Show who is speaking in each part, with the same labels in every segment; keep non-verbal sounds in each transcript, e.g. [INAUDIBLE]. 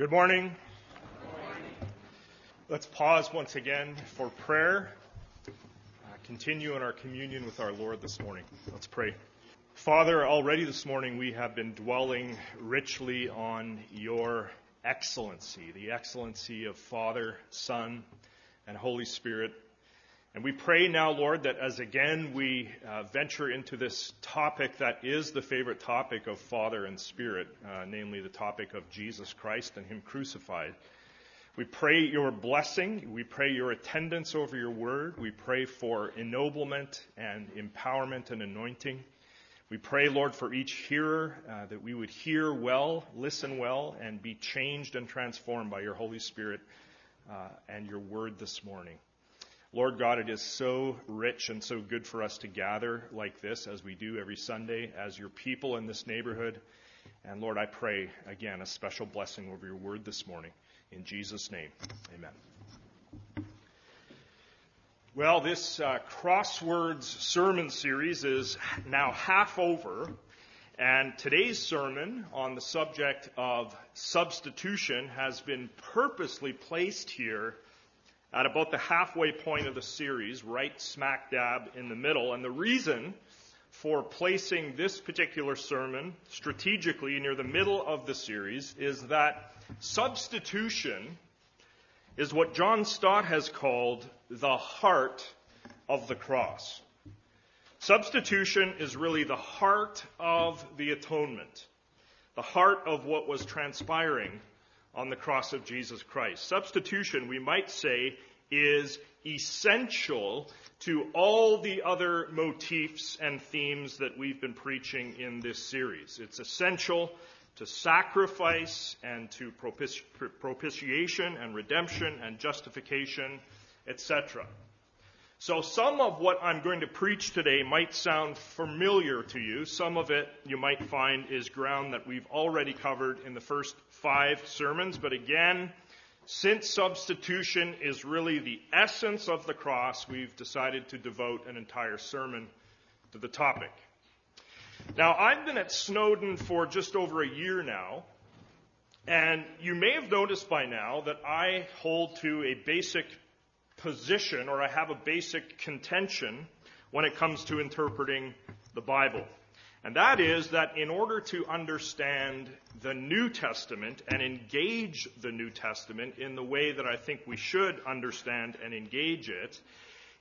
Speaker 1: Good morning. Let's pause once again for prayer. Uh, continue in our communion with our Lord this morning. Let's pray. Father, already this morning we have been dwelling richly on your excellency, the excellency of Father, Son, and Holy Spirit. And we pray now, Lord, that as again we uh, venture into this topic that is the favorite topic of Father and Spirit, uh, namely the topic of Jesus Christ and Him crucified. We pray your blessing. We pray your attendance over your word. We pray for ennoblement and empowerment and anointing. We pray, Lord, for each hearer uh, that we would hear well, listen well, and be changed and transformed by your Holy Spirit uh, and your word this morning. Lord God, it is so rich and so good for us to gather like this as we do every Sunday as your people in this neighborhood. And Lord, I pray again a special blessing over your word this morning. In Jesus' name, amen. Well, this uh, crosswords sermon series is now half over. And today's sermon on the subject of substitution has been purposely placed here at about the halfway point of the series, right smack dab in the middle. And the reason for placing this particular sermon strategically near the middle of the series is that substitution is what John Stott has called the heart of the cross. Substitution is really the heart of the atonement, the heart of what was transpiring on the cross of Jesus Christ. Substitution, we might say, is essential to all the other motifs and themes that we've been preaching in this series. It's essential to sacrifice and to propiti- propitiation and redemption and justification, etc. So some of what I'm going to preach today might sound familiar to you. Some of it you might find is ground that we've already covered in the first five sermons. But again, since substitution is really the essence of the cross, we've decided to devote an entire sermon to the topic. Now, I've been at Snowdon for just over a year now, and you may have noticed by now that I hold to a basic position or I have a basic contention when it comes to interpreting the Bible. And that is that in order to understand the New Testament and engage the New Testament in the way that I think we should understand and engage it,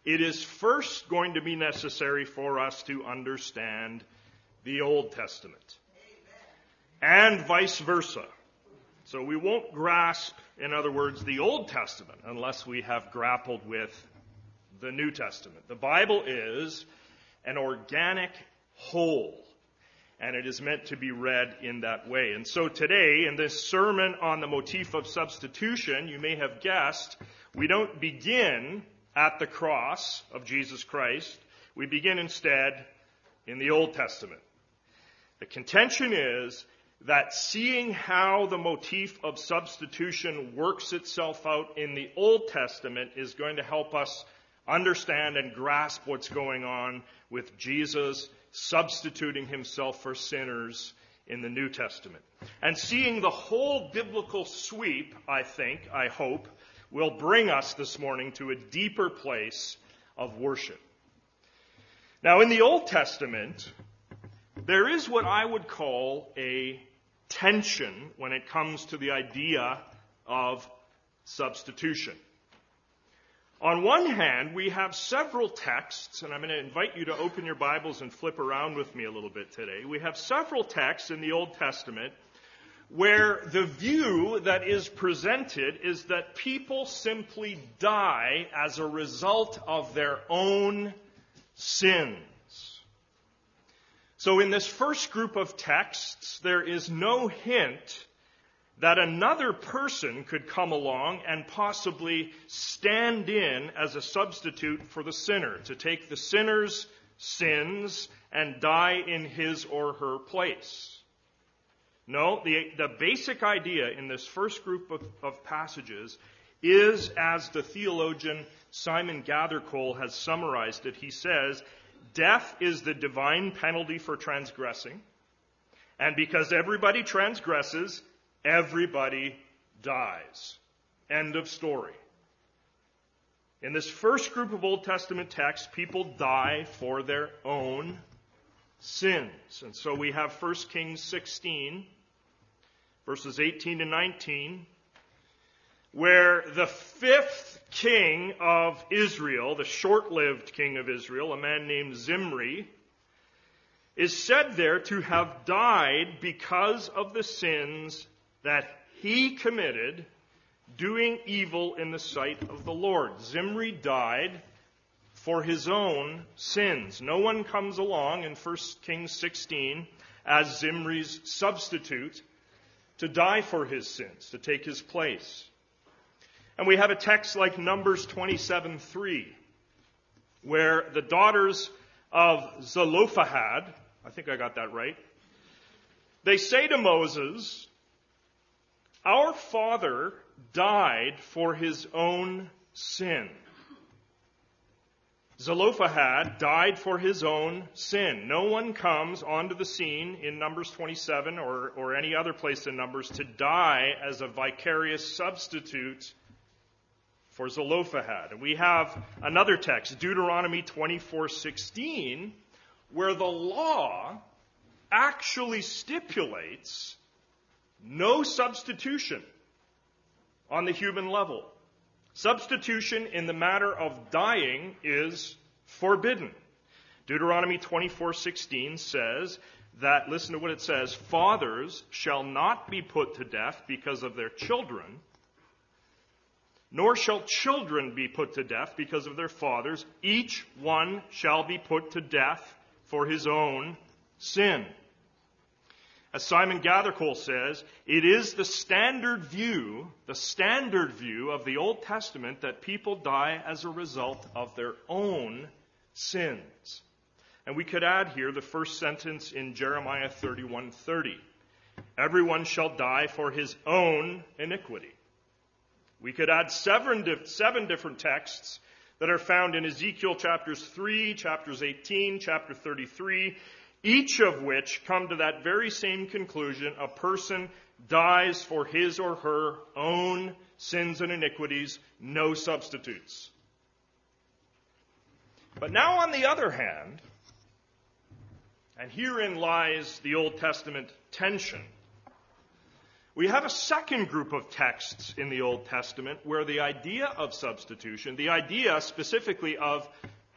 Speaker 1: it is first going to be necessary for us to understand the Old Testament. And vice versa. So we won't grasp, in other words, the Old Testament unless we have grappled with the New Testament. The Bible is an organic whole and it is meant to be read in that way. And so today, in this sermon on the motif of substitution, you may have guessed, we don't begin at the cross of Jesus Christ. We begin instead in the Old Testament. The contention is that seeing how the motif of substitution works itself out in the Old Testament is going to help us understand and grasp what's going on with Jesus substituting himself for sinners in the New Testament. And seeing the whole biblical sweep, I think, I hope, will bring us this morning to a deeper place of worship. Now, in the Old Testament, there is what I would call a tension when it comes to the idea of substitution. On one hand, we have several texts, and I'm going to invite you to open your Bibles and flip around with me a little bit today. We have several texts in the Old Testament where the view that is presented is that people simply die as a result of their own sins. So in this first group of texts, there is no hint that another person could come along and possibly stand in as a substitute for the sinner, to take the sinner's sins and die in his or her place. No, the, the basic idea in this first group of, of passages is as the theologian Simon Gathercole has summarized it. He says, Death is the divine penalty for transgressing. And because everybody transgresses, everybody dies. End of story. In this first group of Old Testament texts, people die for their own sins. And so we have 1 Kings 16, verses 18 to 19, where the fifth king of Israel, the short lived king of Israel, a man named Zimri, is said there to have died because of the sins that he committed doing evil in the sight of the Lord. Zimri died for his own sins. No one comes along in 1 Kings 16 as Zimri's substitute to die for his sins, to take his place. And we have a text like Numbers 27:3 where the daughters of Zelophehad, I think I got that right, they say to Moses, Our father died for his own sin. Zelophehad died for his own sin. No one comes onto the scene in Numbers 27 or, or any other place in Numbers to die as a vicarious substitute for Zelophehad. And we have another text, Deuteronomy 24:16, where the law actually stipulates no substitution on the human level. Substitution in the matter of dying is forbidden. Deuteronomy 24:16 says that listen to what it says, fathers shall not be put to death because of their children, nor shall children be put to death because of their fathers. Each one shall be put to death for his own sin. As Simon Gathercole says, it is the standard view, the standard view of the Old Testament that people die as a result of their own sins. And we could add here the first sentence in Jeremiah 31:30. Everyone shall die for his own iniquity. We could add seven, seven different texts that are found in Ezekiel chapters 3, chapters 18, chapter 33, each of which come to that very same conclusion. A person dies for his or her own sins and iniquities, no substitutes. But now, on the other hand, and herein lies the Old Testament tension, we have a second group of texts in the Old Testament where the idea of substitution, the idea specifically of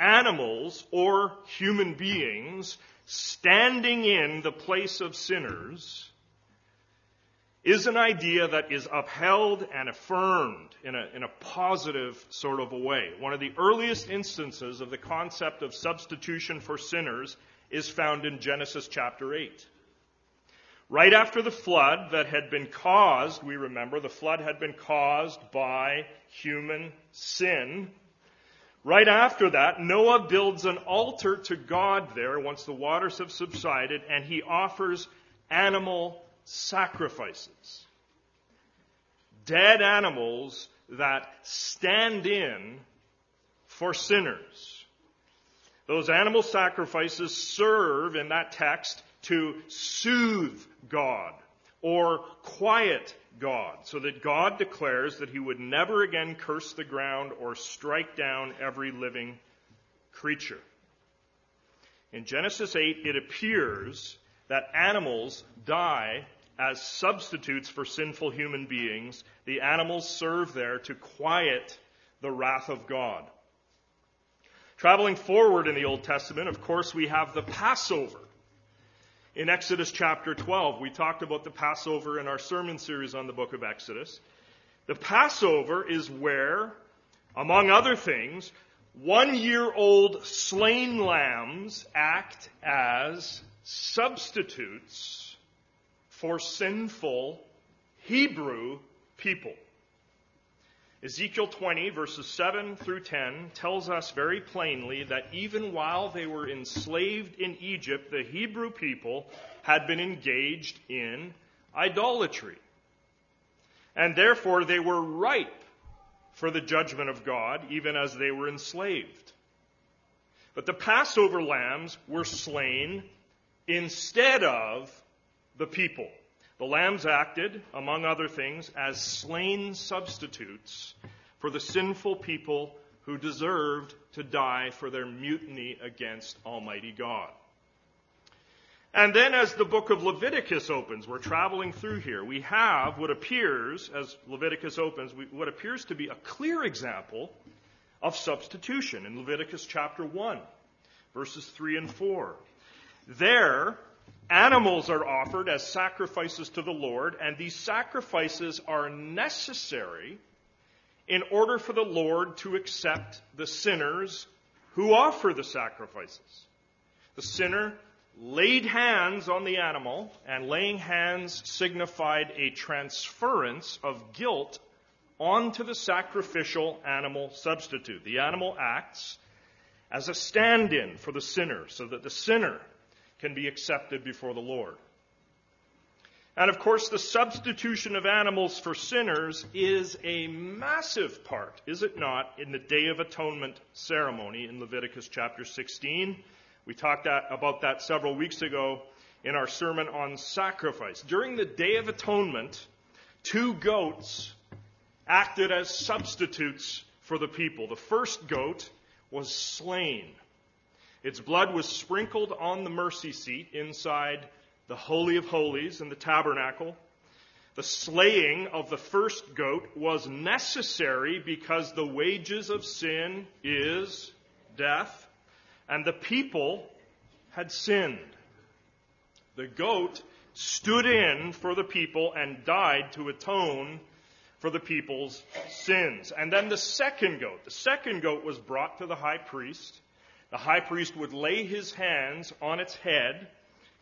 Speaker 1: animals or human beings standing in the place of sinners is an idea that is upheld and affirmed in a, in a positive sort of a way. One of the earliest instances of the concept of substitution for sinners is found in Genesis chapter 8. Right after the flood that had been caused, we remember, the flood had been caused by human sin. Right after that, Noah builds an altar to God there once the waters have subsided, and he offers animal sacrifices. Dead animals that stand in for sinners. Those animal sacrifices serve in that text to soothe God or quiet God, so that God declares that he would never again curse the ground or strike down every living creature. In Genesis 8, it appears that animals die as substitutes for sinful human beings. The animals serve there to quiet the wrath of God. Traveling forward in the Old Testament, of course, we have the Passover. In Exodus chapter 12, we talked about the Passover in our sermon series on the book of Exodus. The Passover is where, among other things, one year old slain lambs act as substitutes for sinful Hebrew people. Ezekiel 20, verses 7 through 10, tells us very plainly that even while they were enslaved in Egypt, the Hebrew people had been engaged in idolatry. And therefore they were ripe for the judgment of God, even as they were enslaved. But the Passover lambs were slain instead of the people. The lambs acted, among other things, as slain substitutes for the sinful people who deserved to die for their mutiny against Almighty God. And then, as the book of Leviticus opens, we're traveling through here, we have what appears, as Leviticus opens, what appears to be a clear example of substitution in Leviticus chapter 1, verses 3 and 4. There, animals are offered as sacrifices to the Lord, and these sacrifices are necessary in order for the Lord to accept the sinners who offer the sacrifices. The sinner laid hands on the animal, and laying hands signified a transference of guilt onto the sacrificial animal substitute. The animal acts as a stand in for the sinner so that the sinner can be accepted before the Lord. And of course, the substitution of animals for sinners is a massive part, is it not, in the Day of Atonement ceremony in Leviticus chapter 16 we talked about that several weeks ago in our sermon on sacrifice. During the Day of Atonement, two goats acted as substitutes for the people. The first goat was slain. Its blood was sprinkled on the mercy seat inside the Holy of Holies in the tabernacle. The slaying of the first goat was necessary because the wages of sin is death and the people had sinned. The goat stood in for the people and died to atone for the people's sins. And then the second goat, the second goat was brought to the high priest. The high priest would lay his hands on its head,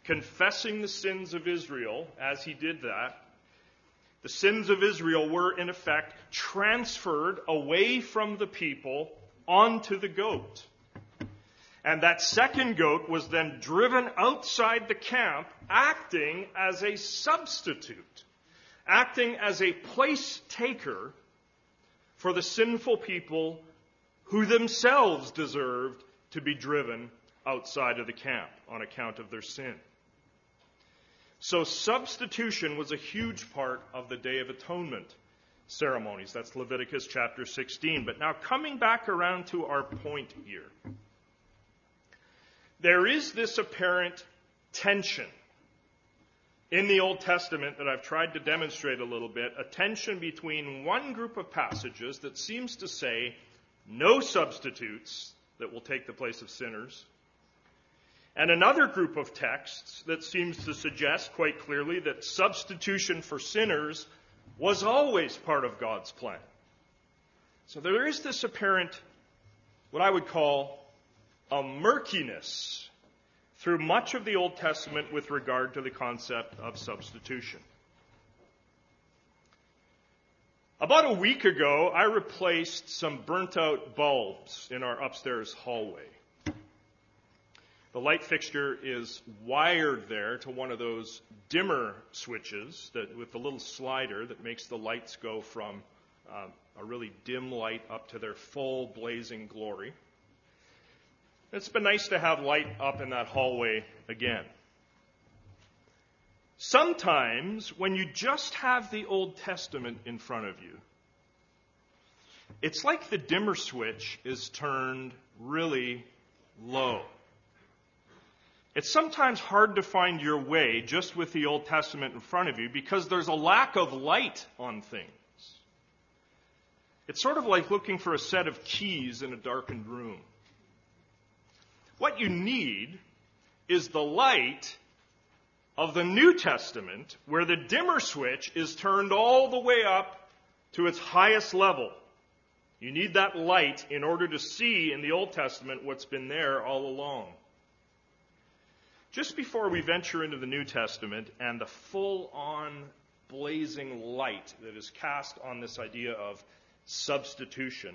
Speaker 1: confessing the sins of Israel as he did that. The sins of Israel were, in effect, transferred away from the people onto the goat. And that second goat was then driven outside the camp, acting as a substitute, acting as a place taker for the sinful people who themselves deserved to be driven outside of the camp on account of their sin. So substitution was a huge part of the Day of Atonement ceremonies. That's Leviticus chapter 16. But now coming back around to our point here there is this apparent tension in the Old Testament that I've tried to demonstrate a little bit a tension between one group of passages that seems to say no substitutes that will take the place of sinners, and another group of texts that seems to suggest quite clearly that substitution for sinners was always part of God's plan. So there is this apparent, what I would call, a murkiness through much of the Old Testament with regard to the concept of substitution. About a week ago, I replaced some burnt out bulbs in our upstairs hallway. The light fixture is wired there to one of those dimmer switches that, with the little slider that makes the lights go from uh, a really dim light up to their full blazing glory. It's been nice to have light up in that hallway again. Sometimes, when you just have the Old Testament in front of you, it's like the dimmer switch is turned really low. It's sometimes hard to find your way just with the Old Testament in front of you because there's a lack of light on things. It's sort of like looking for a set of keys in a darkened room. What you need is the light of the New Testament where the dimmer switch is turned all the way up to its highest level. You need that light in order to see in the Old Testament what's been there all along. Just before we venture into the New Testament and the full on blazing light that is cast on this idea of substitution,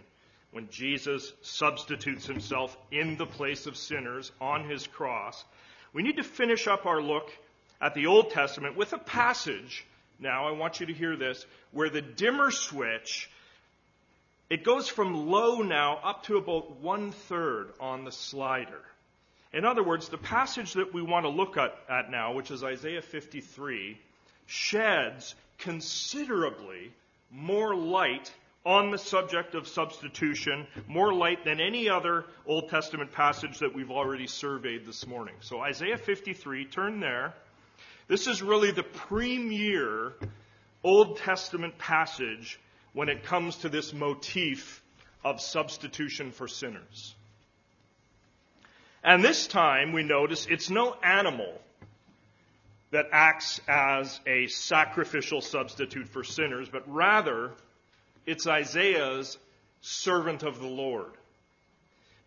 Speaker 1: when Jesus substitutes himself in the place of sinners on his cross, we need to finish up our look at the Old Testament with a passage. Now, I want you to hear this, where the dimmer switch, it goes from low now up to about one third on the slider. In other words, the passage that we want to look at, at now, which is Isaiah 53, sheds considerably more light on the subject of substitution, more light than any other Old Testament passage that we've already surveyed this morning. So Isaiah 53, turn there. This is really the premier Old Testament passage when it comes to this motif of substitution for sinners. And this time we notice it's no animal that acts as a sacrificial substitute for sinners, but rather it's Isaiah's servant of the Lord.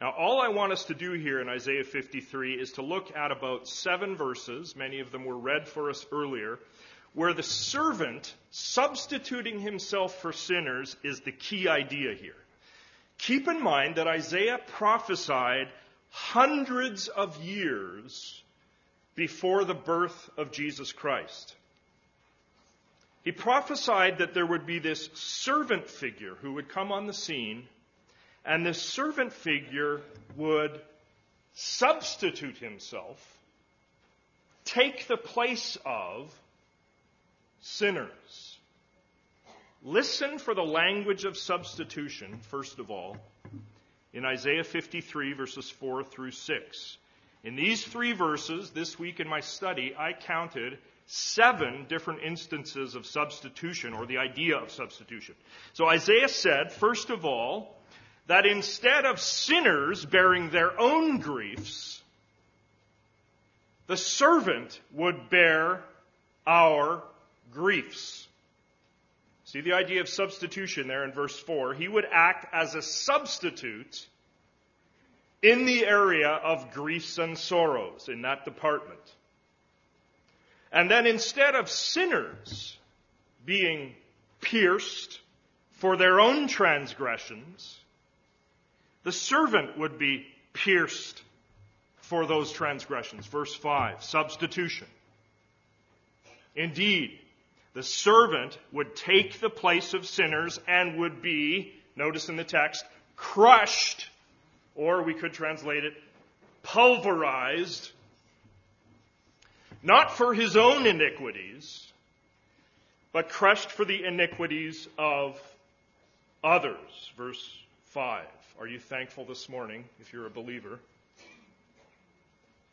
Speaker 1: Now, all I want us to do here in Isaiah 53 is to look at about seven verses, many of them were read for us earlier, where the servant substituting himself for sinners is the key idea here. Keep in mind that Isaiah prophesied hundreds of years before the birth of Jesus Christ. He prophesied that there would be this servant figure who would come on the scene, and this servant figure would substitute himself, take the place of sinners. Listen for the language of substitution, first of all, in Isaiah 53, verses 4 through 6. In these three verses, this week in my study, I counted seven different instances of substitution or the idea of substitution. So Isaiah said, first of all, that instead of sinners bearing their own griefs, the servant would bear our griefs. See the idea of substitution there in verse 4. He would act as a substitute in the area of griefs and sorrows in that department. And then instead of sinners being pierced for their own transgressions, the servant would be pierced for those transgressions. Verse 5, substitution. Indeed, the servant would take the place of sinners and would be, notice in the text, crushed, or we could translate it, pulverized not for his own iniquities, but crushed for the iniquities of others. Verse 5. Are you thankful this morning if you're a believer?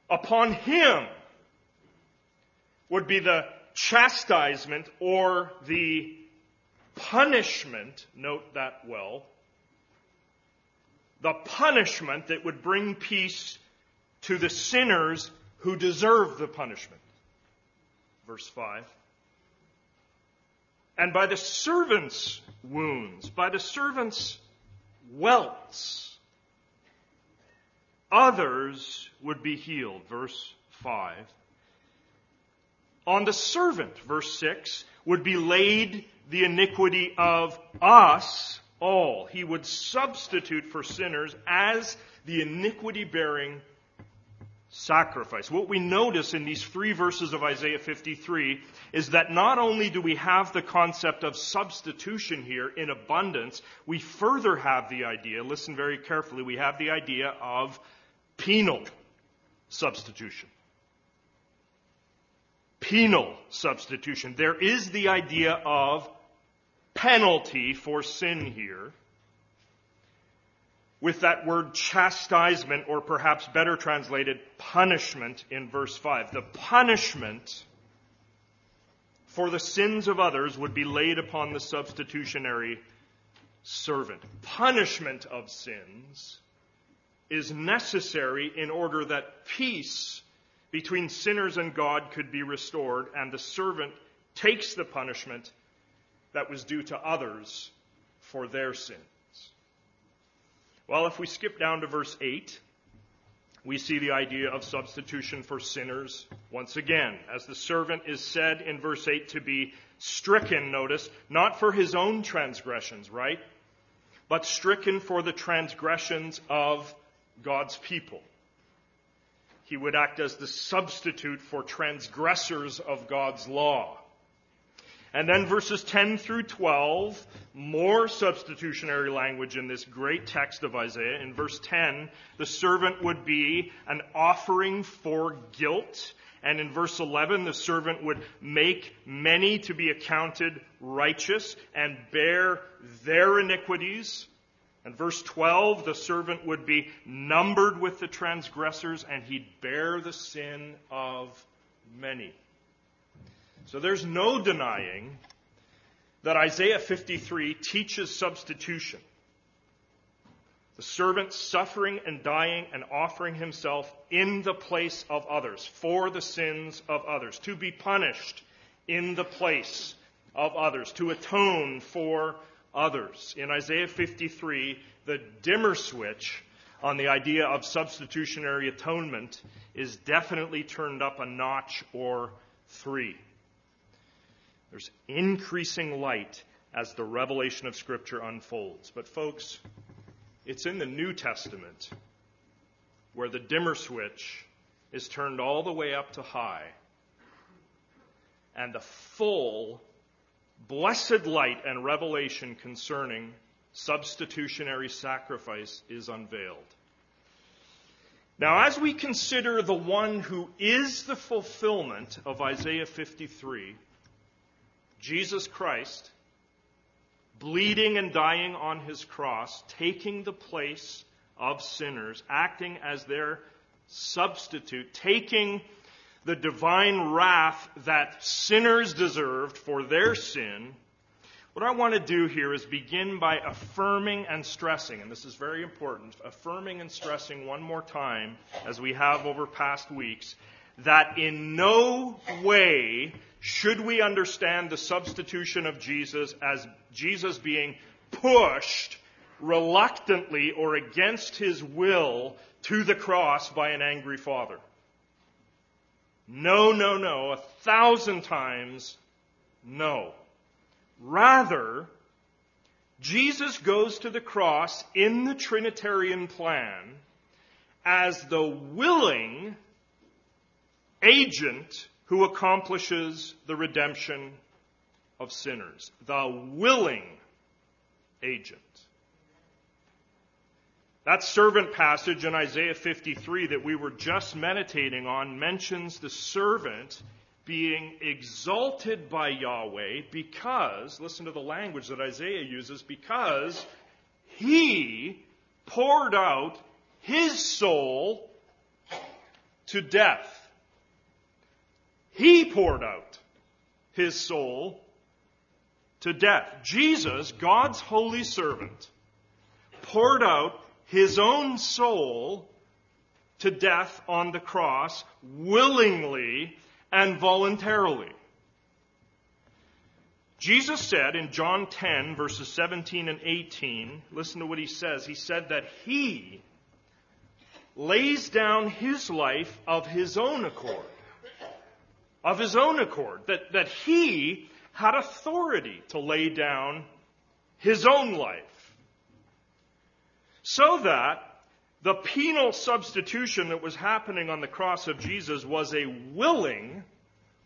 Speaker 1: Upon him would be the chastisement or the punishment, note that well, the punishment that would bring peace to the sinners who deserve the punishment. Verse 5. And by the servant's wounds, by the servant's welts, others would be healed. Verse 5. On the servant, verse 6, would be laid the iniquity of us all. He would substitute for sinners as the iniquity bearing sacrifice. What we notice in these three verses of Isaiah 53 is that not only do we have the concept of substitution here in abundance, we further have the idea, listen very carefully, we have the idea of penal substitution. Penal substitution. There is the idea of penalty for sin here with that word chastisement, or perhaps better translated, punishment in verse 5. The punishment for the sins of others would be laid upon the substitutionary servant. Punishment of sins is necessary in order that peace between sinners and God could be restored, and the servant takes the punishment that was due to others for their sin. Well, if we skip down to verse 8, we see the idea of substitution for sinners once again, as the servant is said in verse 8 to be stricken, notice, not for his own transgressions, right? But stricken for the transgressions of God's people. He would act as the substitute for transgressors of God's law. And then verses 10 through 12, more substitutionary language in this great text of Isaiah. In verse 10, the servant would be an offering for guilt. And in verse 11, the servant would make many to be accounted righteous and bear their iniquities. And verse 12, the servant would be numbered with the transgressors and he'd bear the sin of many. So there's no denying that Isaiah 53 teaches substitution. The servant suffering and dying and offering himself in the place of others, for the sins of others, to be punished in the place of others, to atone for others. In Isaiah 53, the dimmer switch on the idea of substitutionary atonement is definitely turned up a notch or three. There's increasing light as the revelation of Scripture unfolds. But, folks, it's in the New Testament where the dimmer switch is turned all the way up to high, and the full, blessed light and revelation concerning substitutionary sacrifice is unveiled. Now, as we consider the one who is the fulfillment of Isaiah 53, Jesus Christ, bleeding and dying on his cross, taking the place of sinners, acting as their substitute, taking the divine wrath that sinners deserved for their sin. What I want to do here is begin by affirming and stressing, and this is very important, affirming and stressing one more time, as we have over past weeks, that in no way should we understand the substitution of Jesus as Jesus being pushed reluctantly or against his will to the cross by an angry father. No, no, no. A thousand times no. Rather, Jesus goes to the cross in the Trinitarian plan as the willing agent who accomplishes the redemption of sinners, the willing agent. That servant passage in Isaiah 53 that we were just meditating on mentions the servant being exalted by Yahweh because, listen to the language that Isaiah uses, because he poured out his soul to death. He poured out his soul to death. Jesus, God's holy servant, poured out his own soul to death on the cross willingly and voluntarily. Jesus said in John 10, verses 17 and 18, listen to what he says. He said that he lays down his life of his own accord of his own accord, that, that he had authority to lay down his own life. So that the penal substitution that was happening on the cross of Jesus was a willing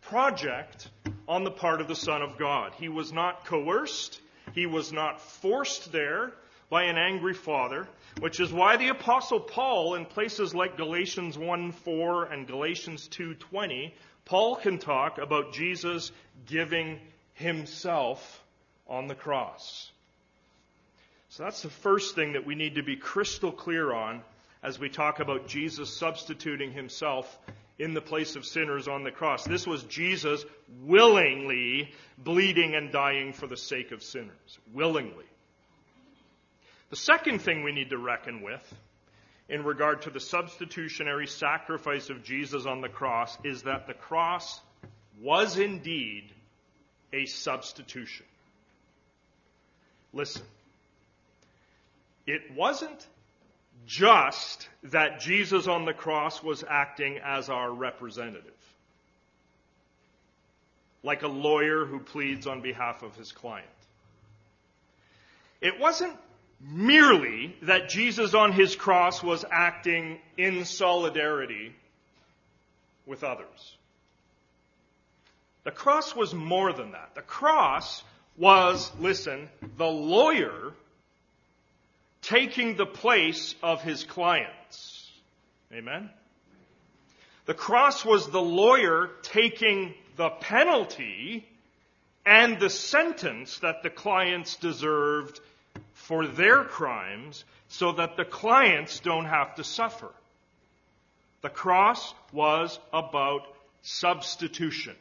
Speaker 1: project on the part of the Son of God. He was not coerced, he was not forced there by an angry father, which is why the apostle Paul in places like Galatians 1:4 and Galatians 2:20 Paul can talk about Jesus giving himself on the cross. So that's the first thing that we need to be crystal clear on as we talk about Jesus substituting himself in the place of sinners on the cross. This was Jesus willingly bleeding and dying for the sake of sinners. Willingly. The second thing we need to reckon with in regard to the substitutionary sacrifice of Jesus on the cross is that the cross was indeed a substitution. Listen, it wasn't just that Jesus on the cross was acting as our representative, like a lawyer who pleads on behalf of his client. It wasn't merely that Jesus on his cross was acting in solidarity with others. The cross was more than that. The cross was, listen, the lawyer taking the place of his clients. Amen? The cross was the lawyer taking the penalty and the sentence that the clients deserved for their crimes so that the clients don't have to suffer. The cross was about substitution,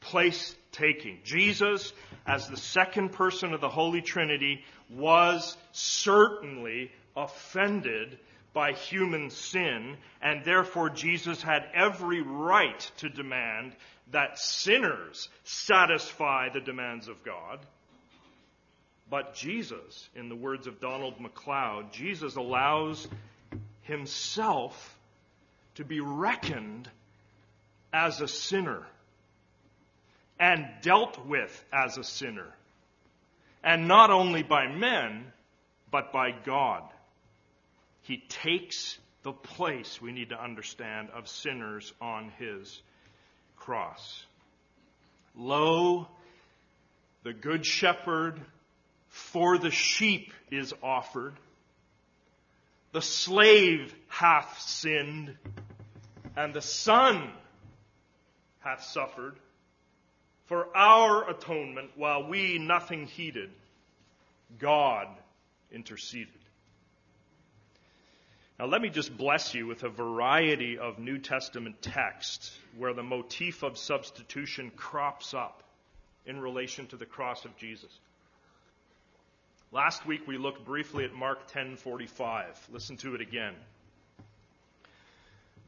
Speaker 1: place taking. Jesus, as the second person of the Holy Trinity, was certainly offended by human sin, and therefore Jesus had every right to demand that sinners satisfy the demands of God. But Jesus, in the words of Donald MacLeod, Jesus allows himself to be reckoned as a sinner and dealt with as a sinner. And not only by men, but by God. He takes the place, we need to understand, of sinners on his cross. Lo, the good shepherd for the sheep is offered. The slave hath sinned, and the son hath suffered for our atonement while we nothing heeded. God interceded. Now, let me just bless you with a variety of New Testament texts where the motif of substitution crops up in relation to the cross of Jesus. Last week we looked briefly at Mark 10:45. Listen to it again.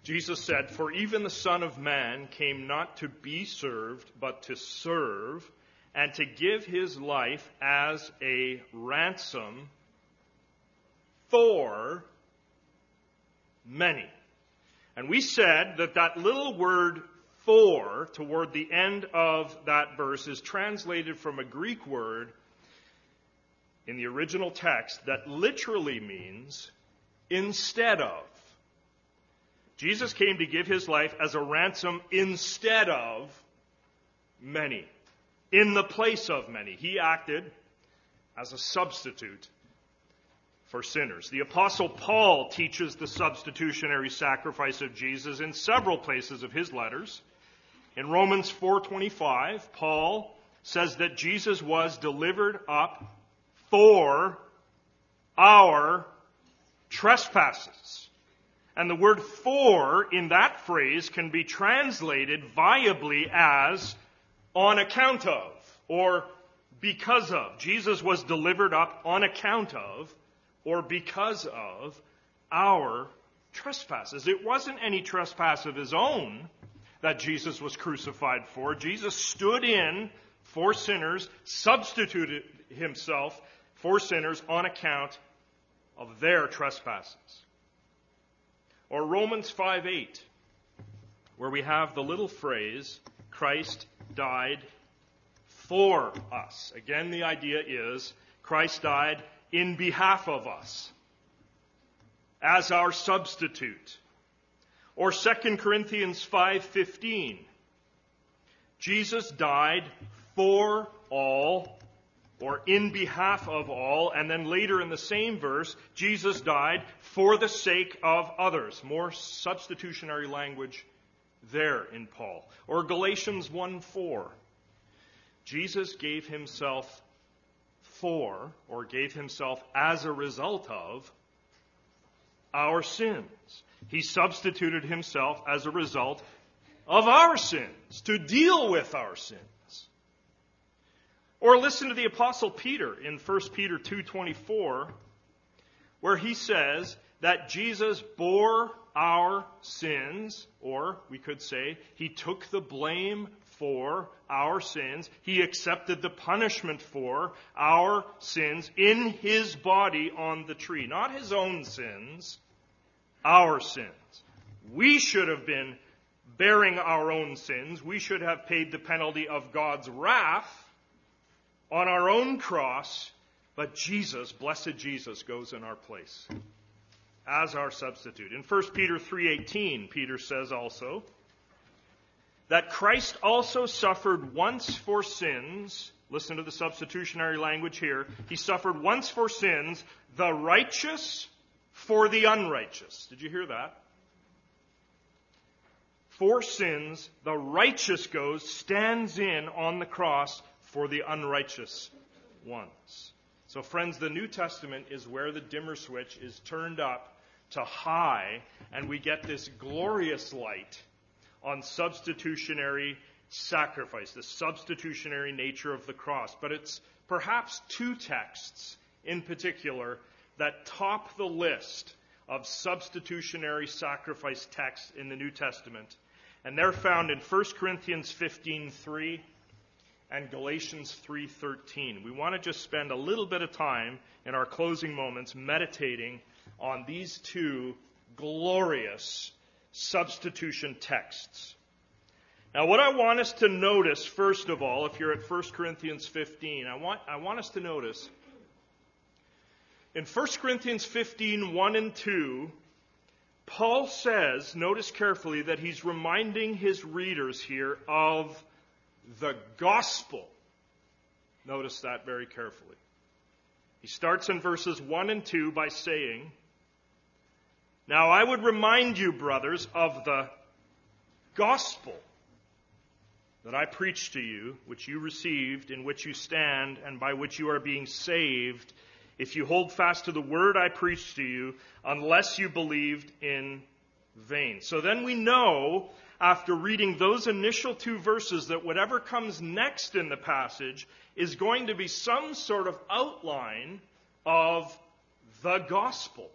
Speaker 1: Jesus said, "For even the Son of man came not to be served, but to serve and to give his life as a ransom for many. And we said that that little word for toward the end of that verse is translated from a Greek word in the original text that literally means instead of. Jesus came to give his life as a ransom instead of many, in the place of many. He acted as a substitute for sinners. The apostle Paul teaches the substitutionary sacrifice of Jesus in several places of his letters. In Romans 4:25, Paul says that Jesus was delivered up for our trespasses. And the word for in that phrase can be translated viably as on account of or because of. Jesus was delivered up on account of or because of our trespasses. It wasn't any trespass of his own that Jesus was crucified for. Jesus stood in for sinners, substituted himself for sinners on account of their trespasses. Or Romans 5 8, where we have the little phrase, Christ died for us. Again, the idea is Christ died in behalf of us as our substitute. Or 2 Corinthians 5:15. Jesus died for all or in behalf of all and then later in the same verse Jesus died for the sake of others. More substitutionary language there in Paul. Or Galatians 1:4. Jesus gave himself for or gave himself as a result of our sins. He substituted himself as a result of our sins to deal with our sins. Or listen to the apostle Peter in 1 Peter 2:24 where he says that Jesus bore our sins or we could say he took the blame for our sins. He accepted the punishment for our sins in his body on the tree. Not his own sins, our sins. We should have been bearing our own sins. We should have paid the penalty of God's wrath on our own cross. But Jesus, blessed Jesus, goes in our place as our substitute. In 1 Peter 3:18, Peter says also, that Christ also suffered once for sins. Listen to the substitutionary language here. He suffered once for sins, the righteous for the unrighteous. Did you hear that? For sins, the righteous goes, stands in on the cross for the unrighteous ones. So, friends, the New Testament is where the dimmer switch is turned up to high, and we get this glorious light on substitutionary sacrifice, the substitutionary nature of the cross. But it's perhaps two texts in particular that top the list of substitutionary sacrifice texts in the New Testament. And they're found in 1 Corinthians 15:3 and Galatians 3:13. We want to just spend a little bit of time in our closing moments meditating on these two glorious substitution texts. Now, what I want us to notice, first of all, if you're at 1 Corinthians 15, I want, I want us to notice in 1 Corinthians 15, 1 and 2, Paul says, notice carefully, that he's reminding his readers here of the gospel. Notice that very carefully. He starts in verses 1 and 2 by saying, Now I would remind you, brothers, of the gospel that I preached to you, which you received, in which you stand, and by which you are being saved if you hold fast to the word I preached to you, unless you believed in vain. So then we know, after reading those initial two verses, that whatever comes next in the passage is going to be some sort of outline of the gospel.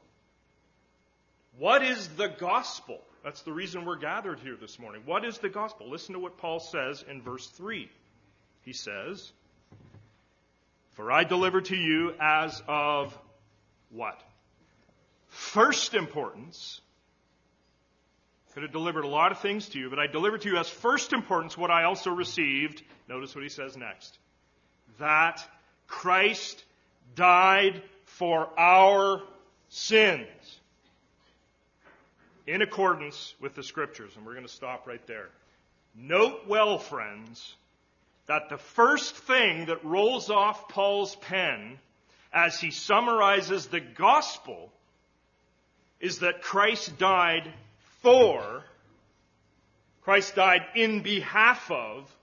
Speaker 1: What is the gospel? That's the reason we're gathered here this morning. What is the gospel? Listen to what Paul says in verse 3. He says, for I deliver to you as of what? First importance. Could have delivered a lot of things to you, but I delivered to you as first importance what I also received. Notice what he says next. That Christ died for our sins in accordance with the scriptures. And we're going to stop right there. Note well, friends, that the first thing that rolls off Paul's pen as he summarizes the gospel is that Christ died for, Christ died in behalf of,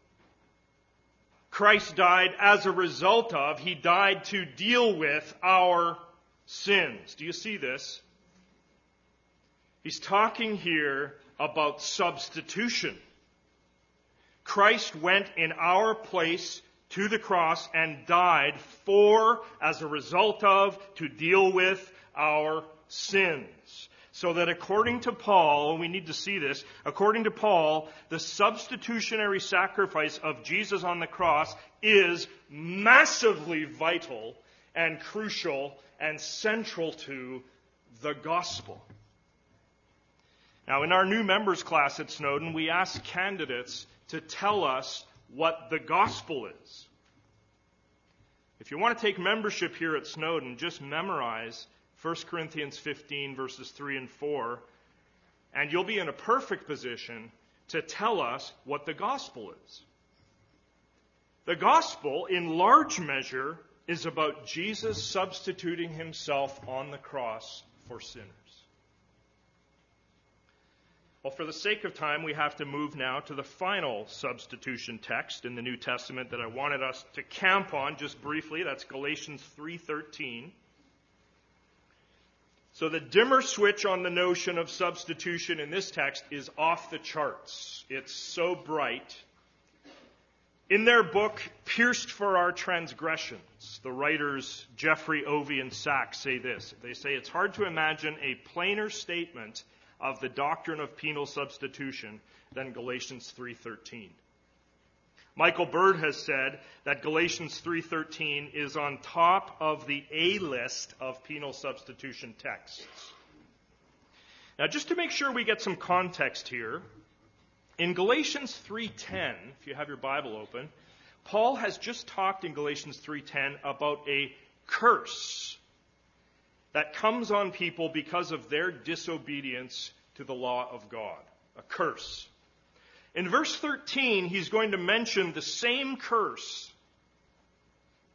Speaker 1: Christ died as a result of, he died to deal with our sins. Do you see this? He's talking here about substitution. Christ went in our place to the cross and died for, as a result of, to deal with our sins. So that according to Paul, and we need to see this, according to Paul, the substitutionary sacrifice of Jesus on the cross is massively vital and crucial and central to the gospel. Now, in our new members class at Snowdon, we ask candidates to tell us what the gospel is. If you want to take membership here at Snowdon, just memorize 1 Corinthians 15, verses 3 and 4, and you'll be in a perfect position to tell us what the gospel is. The gospel, in large measure, is about Jesus substituting himself on the cross for sinners. Well, for the sake of time, we have to move now to the final substitution text in the New Testament that I wanted us to camp on just briefly. That's Galatians 3:13. So the dimmer switch on the notion of substitution in this text is off the charts. It's so bright. In their book, Pierced for Our Transgressions, the writers Jeffery Ovey and Sachs say this. They say it's hard to imagine a plainer statement of the doctrine of penal substitution than Galatians 3:13. Michael Bird has said that Galatians 3:13 is on top of the A list of penal substitution texts. Now just to make sure we get some context here, in Galatians 3:10, if you have your Bible open, Paul has just talked in Galatians 3:10 about a curse that comes on people because of their disobedience to the law of God. A curse. In verse 13, he's going to mention the same curse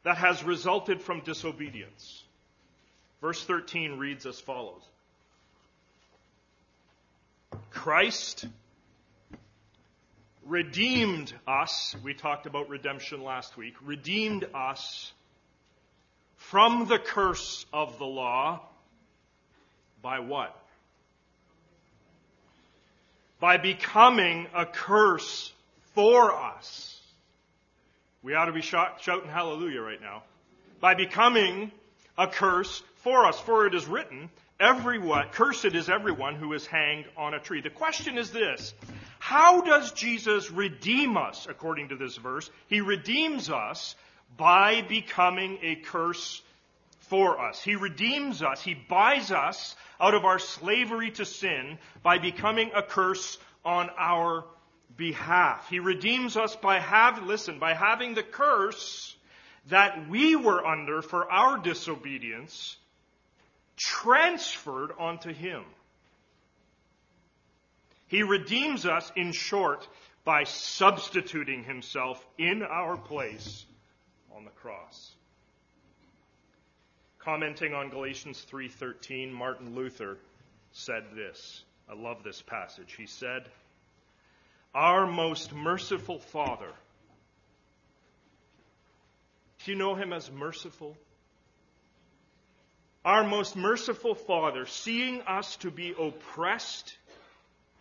Speaker 1: that has resulted from disobedience. Verse 13 reads as follows Christ redeemed us. We talked about redemption last week. Redeemed us from the curse of the law by what? By becoming a curse for us. We ought to be shouting hallelujah right now. By becoming a curse for us. For it is written, everyone, cursed is everyone who is hanged on a tree. The question is this. How does Jesus redeem us according to this verse? He redeems us by becoming a curse for us. He redeems us. He buys us out of our slavery to sin by becoming a curse on our behalf. He redeems us by have, listen, by having the curse that we were under for our disobedience transferred onto Him. He redeems us, in short, by substituting Himself in our place on the cross. Commenting on Galatians 3:13, Martin Luther said this. I love this passage. He said, "Our most merciful Father." Do you know him as merciful? Our most merciful Father, seeing us to be oppressed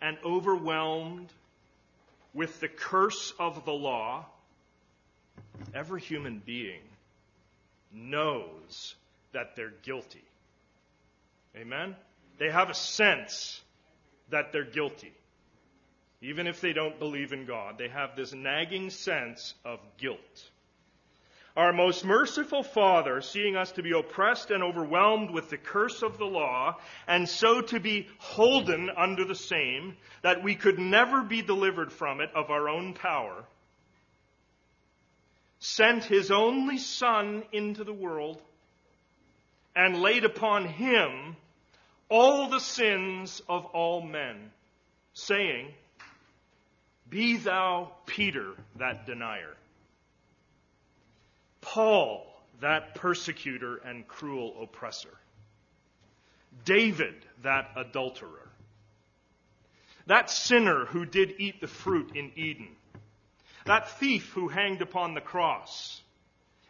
Speaker 1: and overwhelmed with the curse of the law, every human being knows that they're guilty. Amen? They have a sense that they're guilty. Even if they don't believe in God, they have this nagging sense of guilt. Our most merciful Father, seeing us to be oppressed and overwhelmed with the curse of the law, and so to be holden under the same, that we could never be delivered from it of our own power, sent his only Son into the world and laid upon him all the sins of all men, saying, Be thou Peter, that denier, Paul, that persecutor and cruel oppressor, David, that adulterer, that sinner who did eat the fruit in Eden, that thief who hanged upon the cross,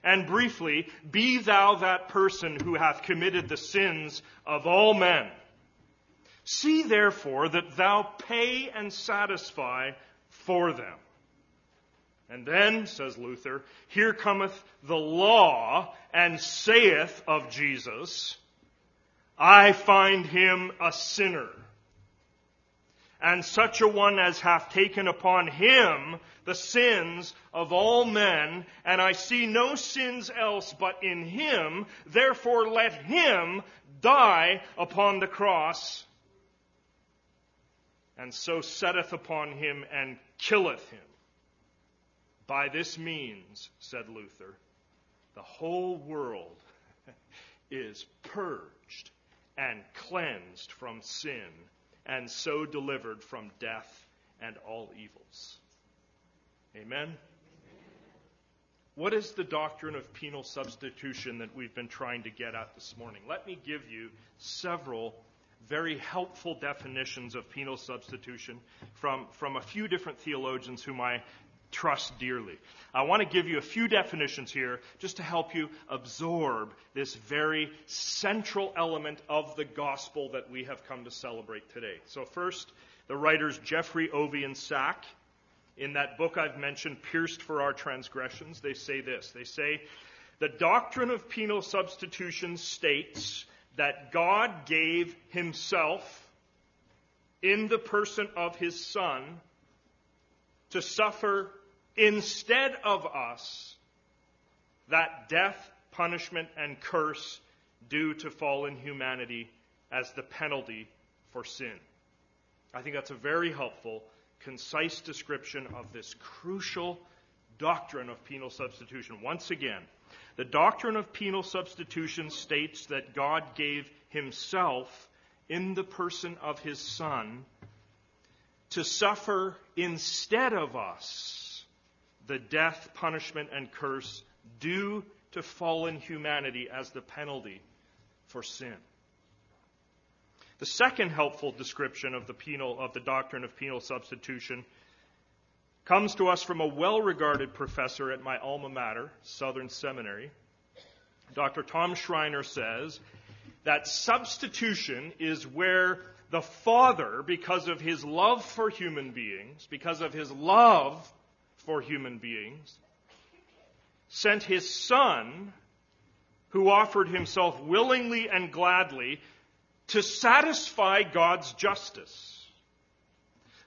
Speaker 1: and briefly, be thou that person who hath committed the sins of all men. See therefore that thou pay and satisfy for them. And then, says Luther, here cometh the law and saith of Jesus, I find him a sinner and such a one as hath taken upon him the sins of all men, and I see no sins else but in him, therefore let him die upon the cross, and so setteth upon him and killeth him. By this means, said Luther, the whole world [LAUGHS] is purged and cleansed from sin and so delivered from death and all evils. Amen? What is the doctrine of penal substitution that we've been trying to get at this morning? Let me give you several very helpful definitions of penal substitution from, from a few different theologians whom I trust dearly. I want to give you a few definitions here just to help you absorb this very central element of the gospel that we have come to celebrate today. So, first, the writers Jeffery, Ovey and Sach, in that book I've mentioned, Pierced for Our Transgressions, they say this. They say, The doctrine of penal substitution states that God gave himself in the person of his Son to suffer instead of us that death, punishment, and curse due to fallen humanity as the penalty for sin. I think that's a very helpful, concise description of this crucial doctrine of penal substitution. Once again, the doctrine of penal substitution states that God gave himself in the person of his Son to suffer instead of us the death, punishment, and curse due to fallen humanity as the penalty for sin. The second helpful description of the penal of the doctrine of penal substitution comes to us from a well-regarded professor at my alma mater, Southern Seminary. Dr. Tom Schreiner says that substitution is where the Father, because of his love for human beings, because of his love for human beings, sent his Son, who offered himself willingly and gladly to satisfy God's justice,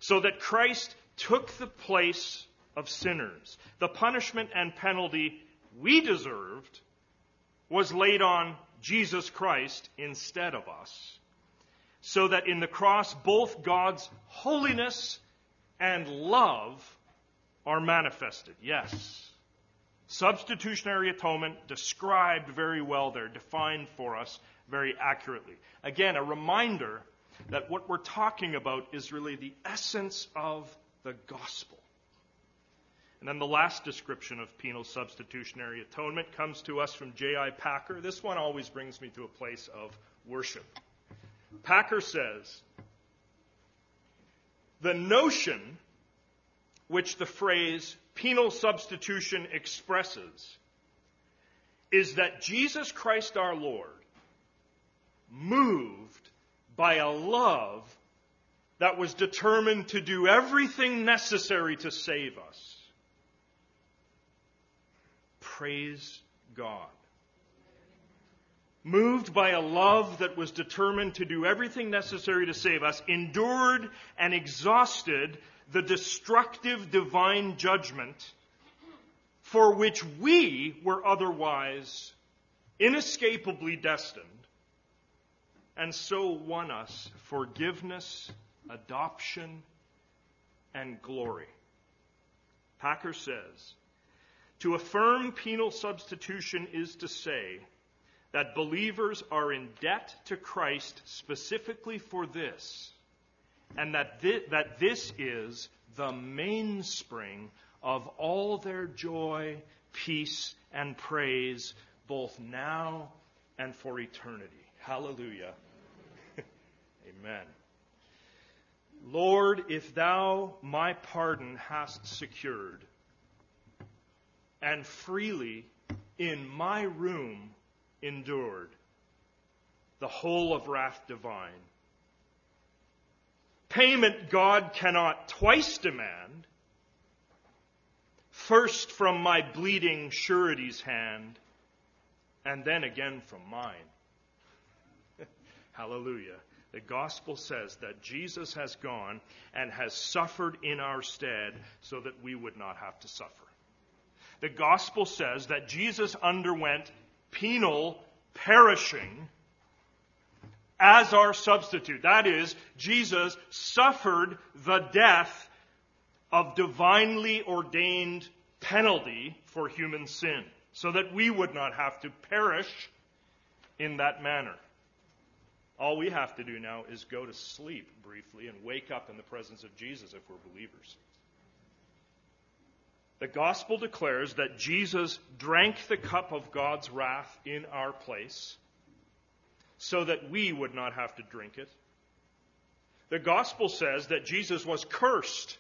Speaker 1: so that Christ took the place of sinners. The punishment and penalty we deserved was laid on Jesus Christ instead of us, so that in the cross both God's holiness and love are manifested. Yes. Substitutionary atonement described very well there, defined for us very accurately. Again, a reminder that what we're talking about is really the essence of the gospel. And then the last description of penal substitutionary atonement comes to us from J.I. Packer. This one always brings me to a place of worship. Packer says, The notion which the phrase penal substitution expresses is that Jesus Christ our Lord, moved by a love that was determined to do everything necessary to save us. Praise God. Moved by a love that was determined to do everything necessary to save us, endured and exhausted the destructive divine judgment for which we were otherwise inescapably destined, and so won us forgiveness, adoption, and glory. Packer says, to affirm penal substitution is to say that believers are in debt to Christ specifically for this and that, that this is the mainspring of all their joy, peace, and praise, both now and for eternity. Hallelujah. [LAUGHS] Amen. Lord, if thou my pardon hast secured, and freely in my room endured the whole of wrath divine, Payment God cannot twice demand. First from my bleeding surety's hand, and then again from mine. [LAUGHS] Hallelujah. The gospel says that Jesus has gone and has suffered in our stead so that we would not have to suffer. The gospel says that Jesus underwent penal perishing as our substitute. That is, Jesus suffered the death of divinely ordained penalty for human sin, so that we would not have to perish in that manner. All we have to do now is go to sleep briefly and wake up in the presence of Jesus if we're believers. The gospel declares that Jesus drank the cup of God's wrath in our place so that we would not have to drink it. The gospel says that Jesus was cursed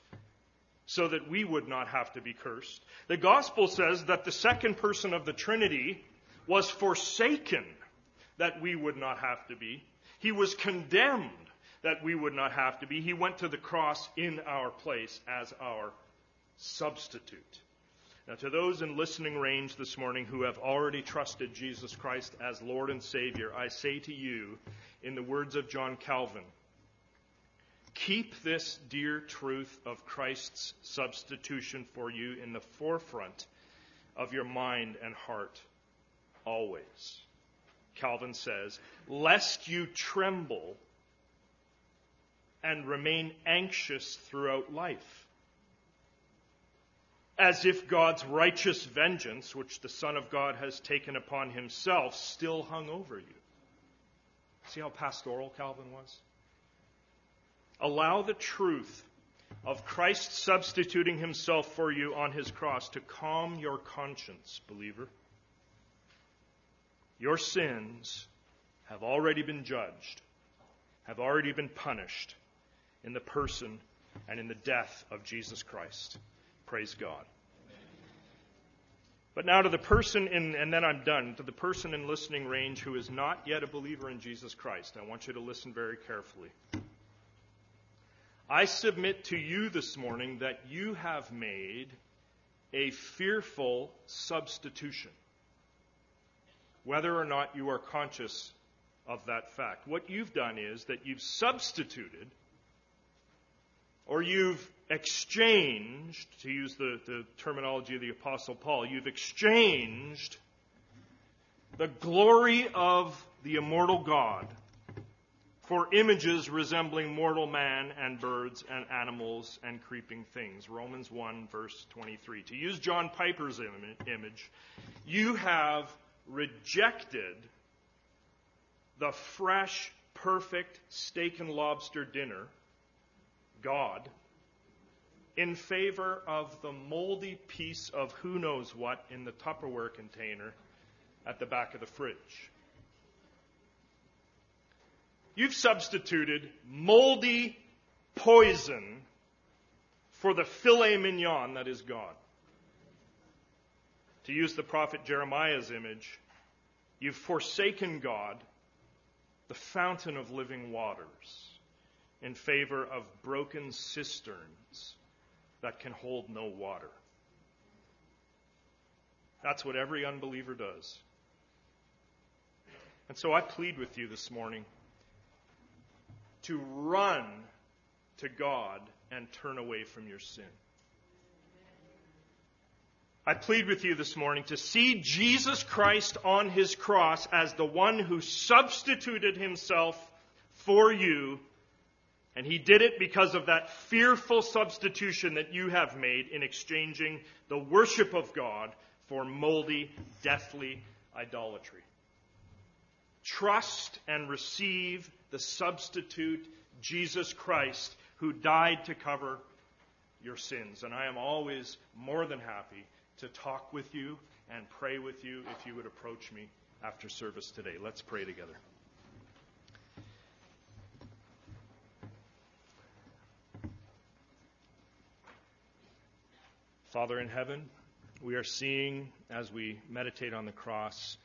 Speaker 1: so that we would not have to be cursed. The gospel says that the second person of the Trinity was forsaken that we would not have to be. He was condemned that we would not have to be. He went to the cross in our place as our substitute. Now, to those in listening range this morning who have already trusted Jesus Christ as Lord and Savior, I say to you, in the words of John Calvin, keep this dear truth of Christ's substitution for you in the forefront of your mind and heart always. Calvin says, lest you tremble and remain anxious throughout life as if God's righteous vengeance, which the Son of God has taken upon himself, still hung over you. See how pastoral Calvin was? Allow the truth of Christ substituting himself for you on his cross to calm your conscience, believer. Your sins have already been judged, have already been punished in the person and in the death of Jesus Christ. Praise God. But now to the person in, and then I'm done, to the person in listening range who is not yet a believer in Jesus Christ. I want you to listen very carefully. I submit to you this morning that you have made a fearful substitution, whether or not you are conscious of that fact. What you've done is that you've substituted or you've exchanged, to use the, the terminology of the Apostle Paul, you've exchanged the glory of the immortal God for images resembling mortal man and birds and animals and creeping things. Romans 1, verse 23. To use John Piper's image, you have rejected the fresh, perfect steak and lobster dinner God in favor of the moldy piece of who knows what in the Tupperware container at the back of the fridge. You've substituted moldy poison for the filet mignon that is God. To use the prophet Jeremiah's image, you've forsaken God, the fountain of living waters in favor of broken cisterns that can hold no water. That's what every unbeliever does. And so I plead with you this morning to run to God and turn away from your sin. I plead with you this morning to see Jesus Christ on his cross as the one who substituted himself for you and he did it because of that fearful substitution that you have made in exchanging the worship of God for moldy, deathly idolatry. Trust and receive the substitute, Jesus Christ, who died to cover your sins. And I am always more than happy to talk with you and pray with you if you would approach me after service today. Let's pray together. Father in heaven, we are seeing as we meditate on the cross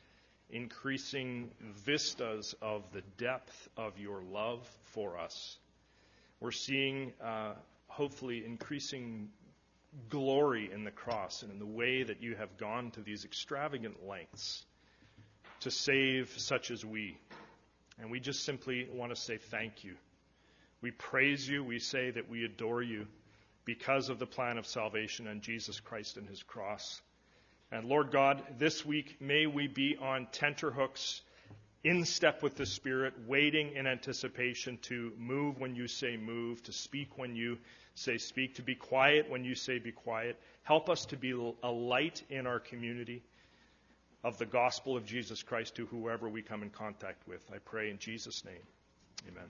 Speaker 1: increasing vistas of the depth of your love for us. We're seeing, uh, hopefully, increasing glory in the cross and in the way that you have gone to these extravagant lengths to save such as we. And we just simply want to say thank you. We praise you. We say that we adore you because of the plan of salvation and Jesus Christ and his cross. And Lord God, this week may we be on tenterhooks in step with the Spirit, waiting in anticipation to move when you say move, to speak when you say speak, to be quiet when you say be quiet. Help us to be a light in our community of the gospel of Jesus Christ to whoever we come in contact with. I pray in Jesus' name. Amen.